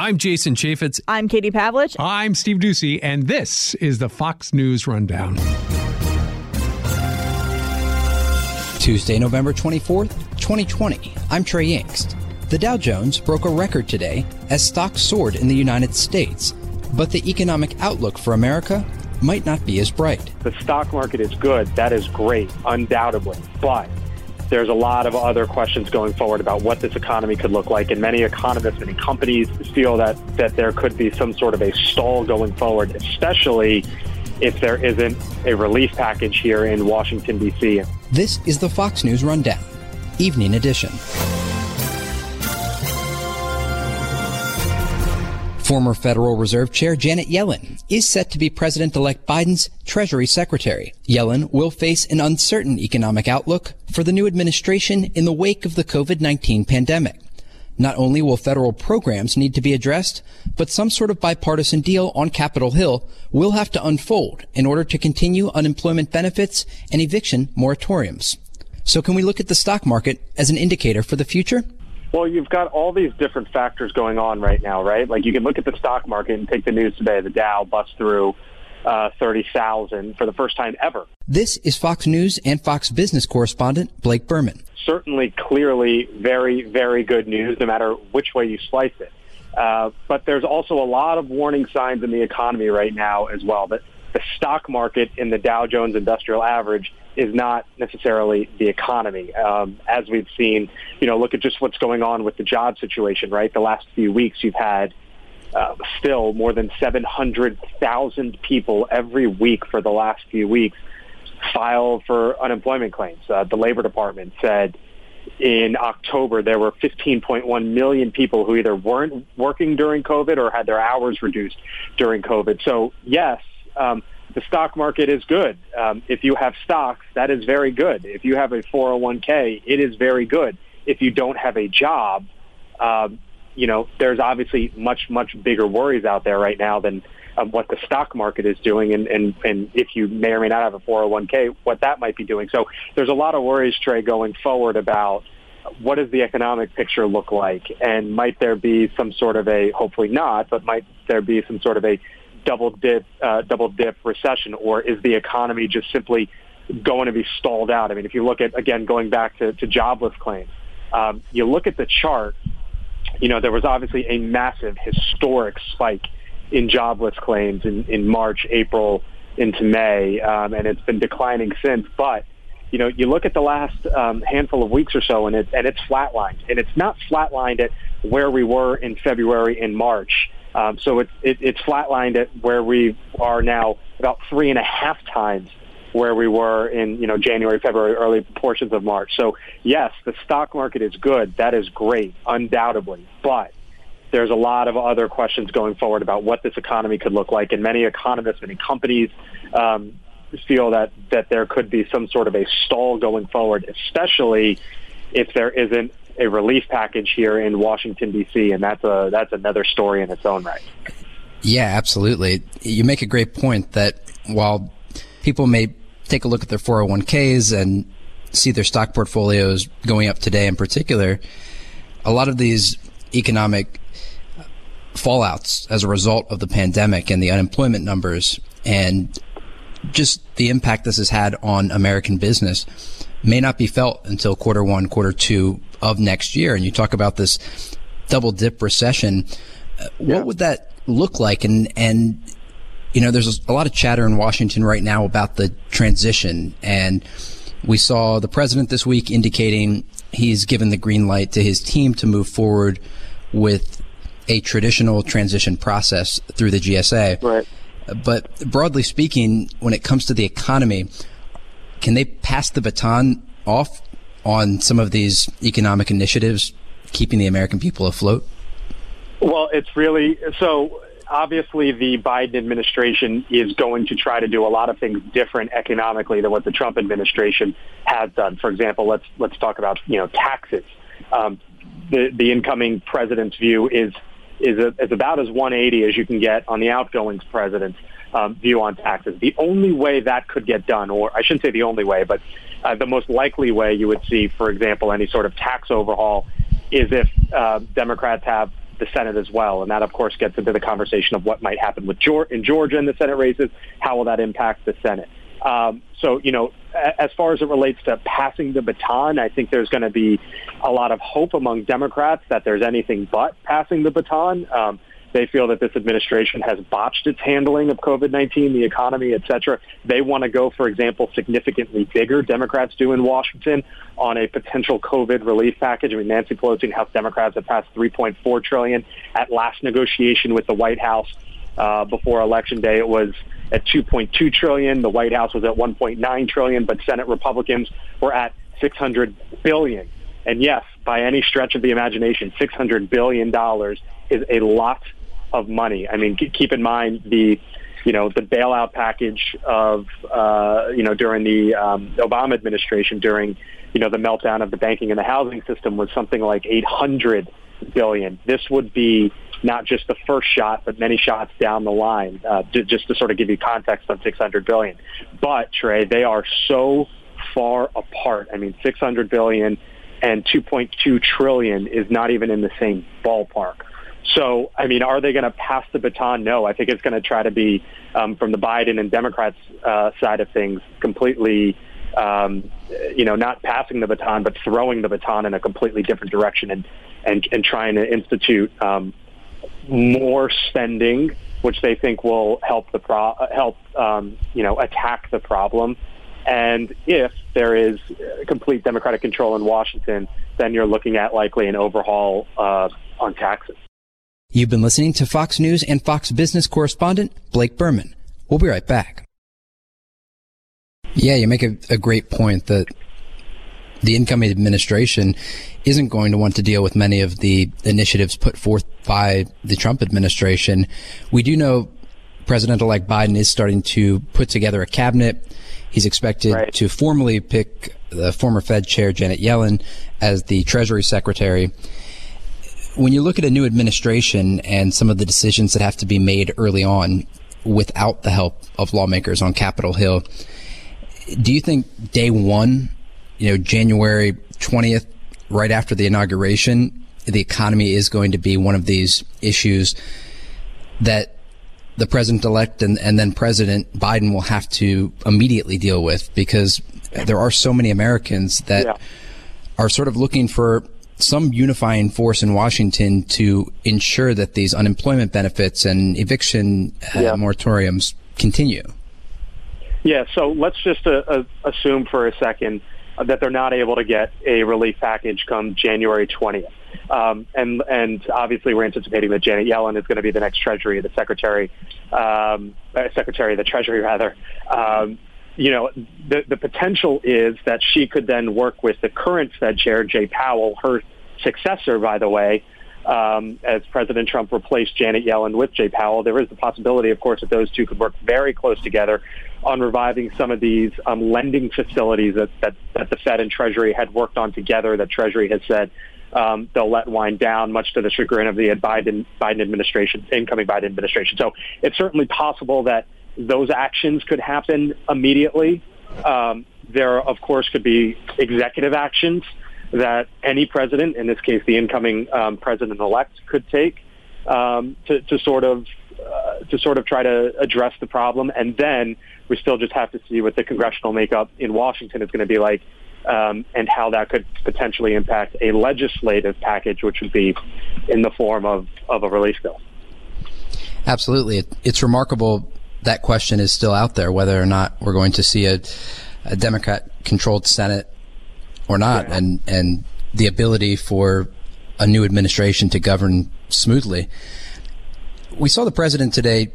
I'm Jason Chaffetz. I'm Katie Pavlich. I'm Steve Doocy, and this is the Fox News Rundown. Tuesday, November 24th, 2020. I'm Trey Yingst. The Dow Jones broke a record today as stocks soared in the United States, but the economic outlook for America might not be as bright. The stock market is good. That is great, undoubtedly. But there's a lot of other questions going forward about what this economy could look like. And many economists, many companies feel that, that there could be some sort of a stall going forward, especially if there isn't a relief package here in Washington, D.C. This is the Fox News Rundown, Evening Edition. Former Federal Reserve Chair Janet Yellen is set to be President elect Biden's Treasury Secretary. Yellen will face an uncertain economic outlook for the new administration in the wake of the COVID 19 pandemic. Not only will federal programs need to be addressed, but some sort of bipartisan deal on Capitol Hill will have to unfold in order to continue unemployment benefits and eviction moratoriums. So can we look at the stock market as an indicator for the future? Well, you've got all these different factors going on right now, right? Like you can look at the stock market and take the news today. The Dow bust through uh, 30,000 for the first time ever. This is Fox News and Fox Business correspondent Blake Burman. Certainly, clearly, very, very good news, no matter which way you slice it. Uh, but there's also a lot of warning signs in the economy right now as well. That the stock market in the Dow Jones Industrial Average is not necessarily the economy. Um, as we've seen, you know, look at just what's going on with the job situation, right? The last few weeks, you've had uh, still more than 700,000 people every week for the last few weeks file for unemployment claims. Uh, the Labor Department said in October there were 15.1 million people who either weren't working during COVID or had their hours reduced during COVID. So, yes, um, the stock market is good. Um, if you have stocks, that is very good. If you have a 401k, it is very good. If you don't have a job, um, you know, there's obviously much, much bigger worries out there right now than um, what the stock market is doing. And, and, and if you may or may not have a 401k, what that might be doing. So there's a lot of worries, Trey, going forward about what does the economic picture look like? And might there be some sort of a, hopefully not, but might there be some sort of a double dip, uh, double dip recession, or is the economy just simply going to be stalled out? I mean, if you look at again going back to, to jobless claims, um, you look at the chart. You know, there was obviously a massive, historic spike in jobless claims in, in March, April, into May, um, and it's been declining since. But you know, you look at the last um, handful of weeks or so, and it and it's flatlined, and it's not flatlined at where we were in February and March. Um, so it's it, it's flatlined at where we are now, about three and a half times where we were in you know January, February, early portions of March. So yes, the stock market is good. That is great, undoubtedly. But there's a lot of other questions going forward about what this economy could look like, and many economists, many companies. Um, feel that that there could be some sort of a stall going forward, especially if there isn't a relief package here in Washington D.C., and that's a that's another story in its own right. Yeah, absolutely. You make a great point that while people may take a look at their 401ks and see their stock portfolios going up today in particular, a lot of these economic fallouts as a result of the pandemic and the unemployment numbers and just the impact this has had on American business may not be felt until quarter one, quarter two of next year. And you talk about this double dip recession. Uh, what would that look like? And, and, you know, there's a lot of chatter in Washington right now about the transition. And we saw the president this week indicating he's given the green light to his team to move forward with a traditional transition process through the GSA. Right. But broadly speaking, when it comes to the economy, can they pass the baton off on some of these economic initiatives, keeping the American people afloat? Well, it's really so. Obviously, the Biden administration is going to try to do a lot of things different economically than what the Trump administration has done. For example, let's let's talk about you know taxes. Um, the the incoming president's view is is, a, is about as 180 as you can get on the outgoing president's um, view on taxes. The only way that could get done, or I shouldn't say the only way, but uh, the most likely way you would see, for example, any sort of tax overhaul is if uh, Democrats have the Senate as well. And that, of course, gets into the conversation of what might happen with Georgia, in Georgia in the Senate races. How will that impact the Senate? Um, so, you know, as far as it relates to passing the baton, I think there's going to be a lot of hope among Democrats that there's anything but passing the baton. Um, they feel that this administration has botched its handling of COVID-19, the economy, et cetera. They want to go, for example, significantly bigger. Democrats do in Washington on a potential COVID relief package. I mean, Nancy Pelosi and House Democrats have passed 3.4 trillion at last negotiation with the White House uh, before Election Day. It was at 2.2 trillion. The White House was at 1.9 trillion, but Senate Republicans were at 600 billion. And yes, by any stretch of the imagination, 600 billion dollars is a lot of money. I mean, keep in mind the you know the bailout package of uh, you know during the um, Obama administration during you know the meltdown of the banking and the housing system was something like 800 billion. This would be not just the first shot, but many shots down the line. Uh, to, just to sort of give you context on 600 billion, but Trey, they are so far apart. I mean, 600 billion and 2.2 trillion is not even in the same ballpark. So, I mean, are they going to pass the baton? No, I think it's going to try to be um, from the Biden and Democrats uh, side of things completely, um, you know, not passing the baton, but throwing the baton in a completely different direction and and, and trying to institute um, more spending, which they think will help the pro- help um, you know attack the problem. And if there is complete Democratic control in Washington, then you're looking at likely an overhaul uh, on taxes. You've been listening to Fox News and Fox Business correspondent Blake Burman. We'll be right back. Yeah, you make a, a, great point that the incoming administration isn't going to want to deal with many of the initiatives put forth by the Trump administration. We do know President elect Biden is starting to put together a cabinet. He's expected right. to formally pick the former Fed chair, Janet Yellen, as the Treasury Secretary when you look at a new administration and some of the decisions that have to be made early on without the help of lawmakers on Capitol Hill, do you think day one, you know, January 20th, right after the inauguration, the economy is going to be one of these issues that the president elect and, and then President Biden will have to immediately deal with because there are so many Americans that yeah. are sort of looking for some unifying force in Washington to ensure that these unemployment benefits and eviction uh, yeah. moratoriums continue. Yeah, so let's just uh, uh, assume for a second that they're not able to get a relief package come January 20th. Um, and and obviously we're anticipating that Janet Yellen is going to be the next Treasury, the Secretary, um, uh, Secretary of the Treasury rather. Um, you know, the, the potential is that she could then work with the current Fed chair, Jay Powell, her successor, by the way, um, as President Trump replaced Janet Yellen with Jay Powell. There is the possibility, of course, that those two could work very close together on reviving some of these um, lending facilities that, that, that the Fed and Treasury had worked on together that Treasury has said um, they'll let wind down, much to the chagrin of the Biden, Biden administration, incoming Biden administration. So it's certainly possible that those actions could happen immediately. Um, there, of course, could be executive actions that any president, in this case the incoming um, president-elect, could take um, to, to, sort of uh, to sort of try to address the problem. And then we still just have to see what the congressional makeup in Washington is going to be like. Um, and how that could potentially impact a legislative package, which would be in the form of, of a release bill. Absolutely. It, it's remarkable that question is still out there whether or not we're going to see a, a Democrat controlled Senate or not, yeah. and and the ability for a new administration to govern smoothly. We saw the president today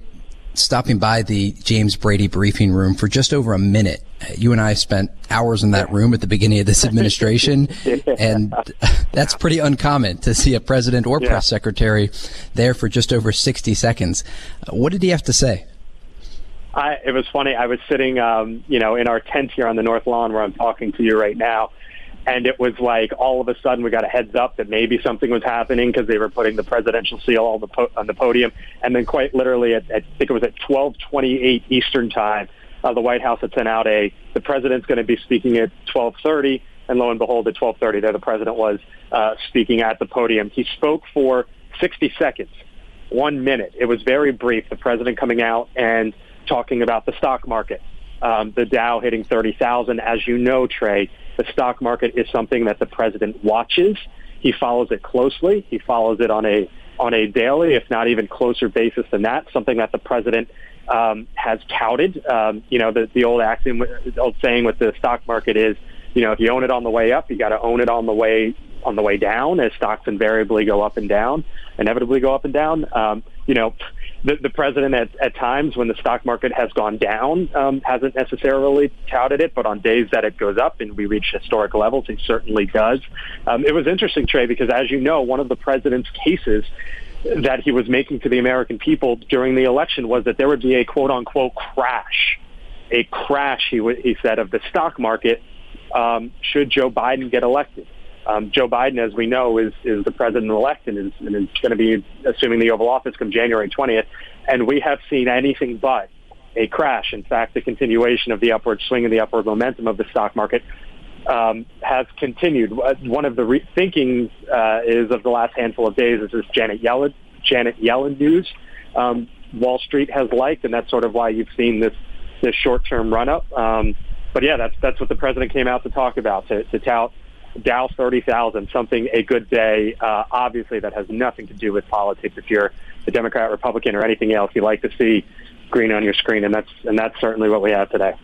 stopping by the James Brady briefing room for just over a minute. You and I spent hours in that room at the beginning of this administration, and that's pretty uncommon to see a president or yeah. press secretary there for just over 60 seconds. What did he have to say? I, it was funny. I was sitting, um, you know, in our tent here on the North Lawn where I'm talking to you right now, and it was like all of a sudden we got a heads up that maybe something was happening because they were putting the presidential seal on the po- on the podium, and then quite literally at, at I think it was at 12:28 Eastern time, uh, the White House had sent out a the president's going to be speaking at 12:30, and lo and behold, at 12:30 there the president was uh, speaking at the podium. He spoke for 60 seconds, one minute. It was very brief. The president coming out and talking about the stock market, um, the Dow hitting 30,000. As you know, Trey, the stock market is something that the president watches. He follows it closely. He follows it on a on a daily, if not even closer basis than that. Something that the president um, has touted. Um, you know, the, the old axiom, the old saying with the stock market is, you know, if you own it on the way up, you got to own it on the way on the way down, as stocks invariably go up and down, inevitably go up and down. Um, you know, the, the president at, at times when the stock market has gone down um, hasn't necessarily touted it, but on days that it goes up and we reach historic levels, he certainly does. Um, it was interesting, Trey, because as you know, one of the president's cases that he was making to the American people during the election was that there would be a quote unquote crash, a crash, he, w- he said, of the stock market um, should Joe Biden get elected. Um, Joe Biden, as we know, is, is the president-elect and is, and is going to be assuming the Oval Office come January 20th. And we have seen anything but a crash. In fact, the continuation of the upward swing and the upward momentum of the stock market um, has continued. One of the re- thinkings uh, is of the last handful of days is this Janet Yellen, Janet Yellen news. Um, Wall Street has liked, and that's sort of why you've seen this this short-term run-up. Um, but yeah, that's that's what the president came out to talk about to, to tout Dow 30,000, something a good day. Uh, obviously, that has nothing to do with politics. If you're a Democrat, Republican, or anything else, you like to see green on your screen, and that's and that's certainly what we have today.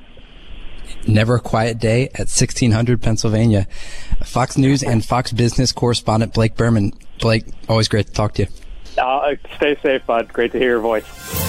Never a quiet day at 1600 Pennsylvania. Fox News and Fox Business correspondent Blake Burman. Blake, always great to talk to you. Uh, stay safe, bud. Great to hear your voice.